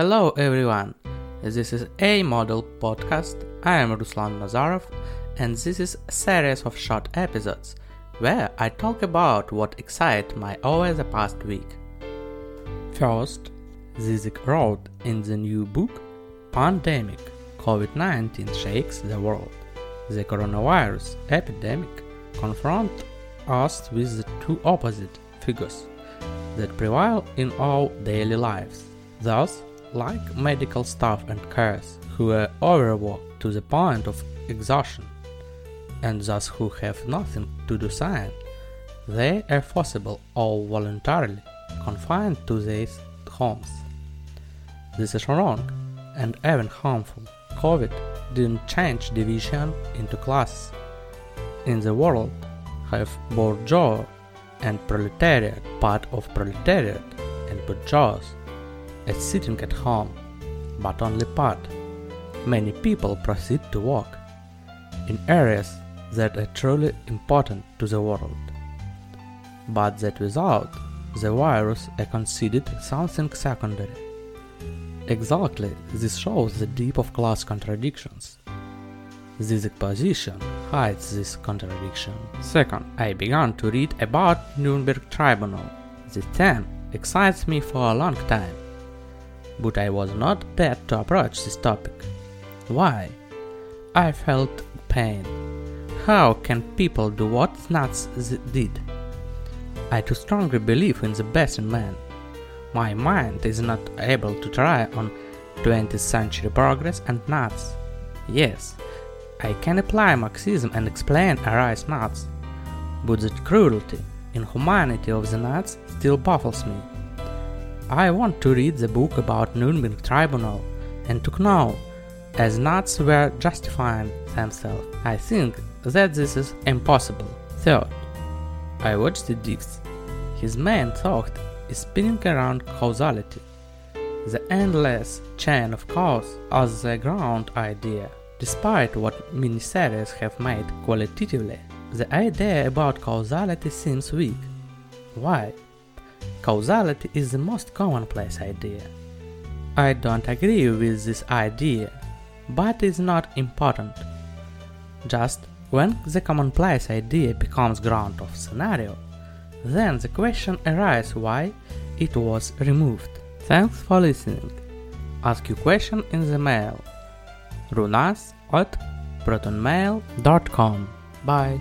Hello everyone, this is A Model Podcast. I am Ruslan Nazarov, and this is a series of short episodes where I talk about what excited me over the past week. First, Zizek wrote in the new book Pandemic COVID 19 Shakes the World. The coronavirus epidemic confronts us with the two opposite figures that prevail in our daily lives. Thus, like medical staff and carers who are overworked to the point of exhaustion, and thus who have nothing to do sign, they are forcible or voluntarily confined to their homes. This is wrong and even harmful. COVID didn't change division into classes. In the world, have bourgeois and proletariat part of proletariat and bourgeois as sitting at home, but only part. Many people proceed to work in areas that are truly important to the world, but that without the virus are considered something secondary. Exactly, this shows the deep of class contradictions. This position hides this contradiction. Second, I began to read about Nuremberg Tribunal. The theme excites me for a long time, but I was not prepared to approach this topic. Why? I felt pain. How can people do what Nazis did? I too strongly believe in the best in man. My mind is not able to try on 20th century progress and Nazis. Yes, I can apply Marxism and explain Arise Nazis, but the cruelty, inhumanity of the Nazis still baffles me. I want to read the book about Nuremberg Tribunal and to know as Nazis were justifying themselves. I think that this is impossible. Third, I watched the Devs. His main thought is spinning around causality, the endless chain of cause as the ground idea. Despite what miniseries have made qualitatively, the idea about causality seems weak. Why? Causality is the most commonplace idea. I don't agree with this idea, but it's not important. Just when the commonplace idea becomes ground of scenario, then the question arises why it was removed. Thanks for listening. Ask your question in the mail runaz at protonmail.com. Bye.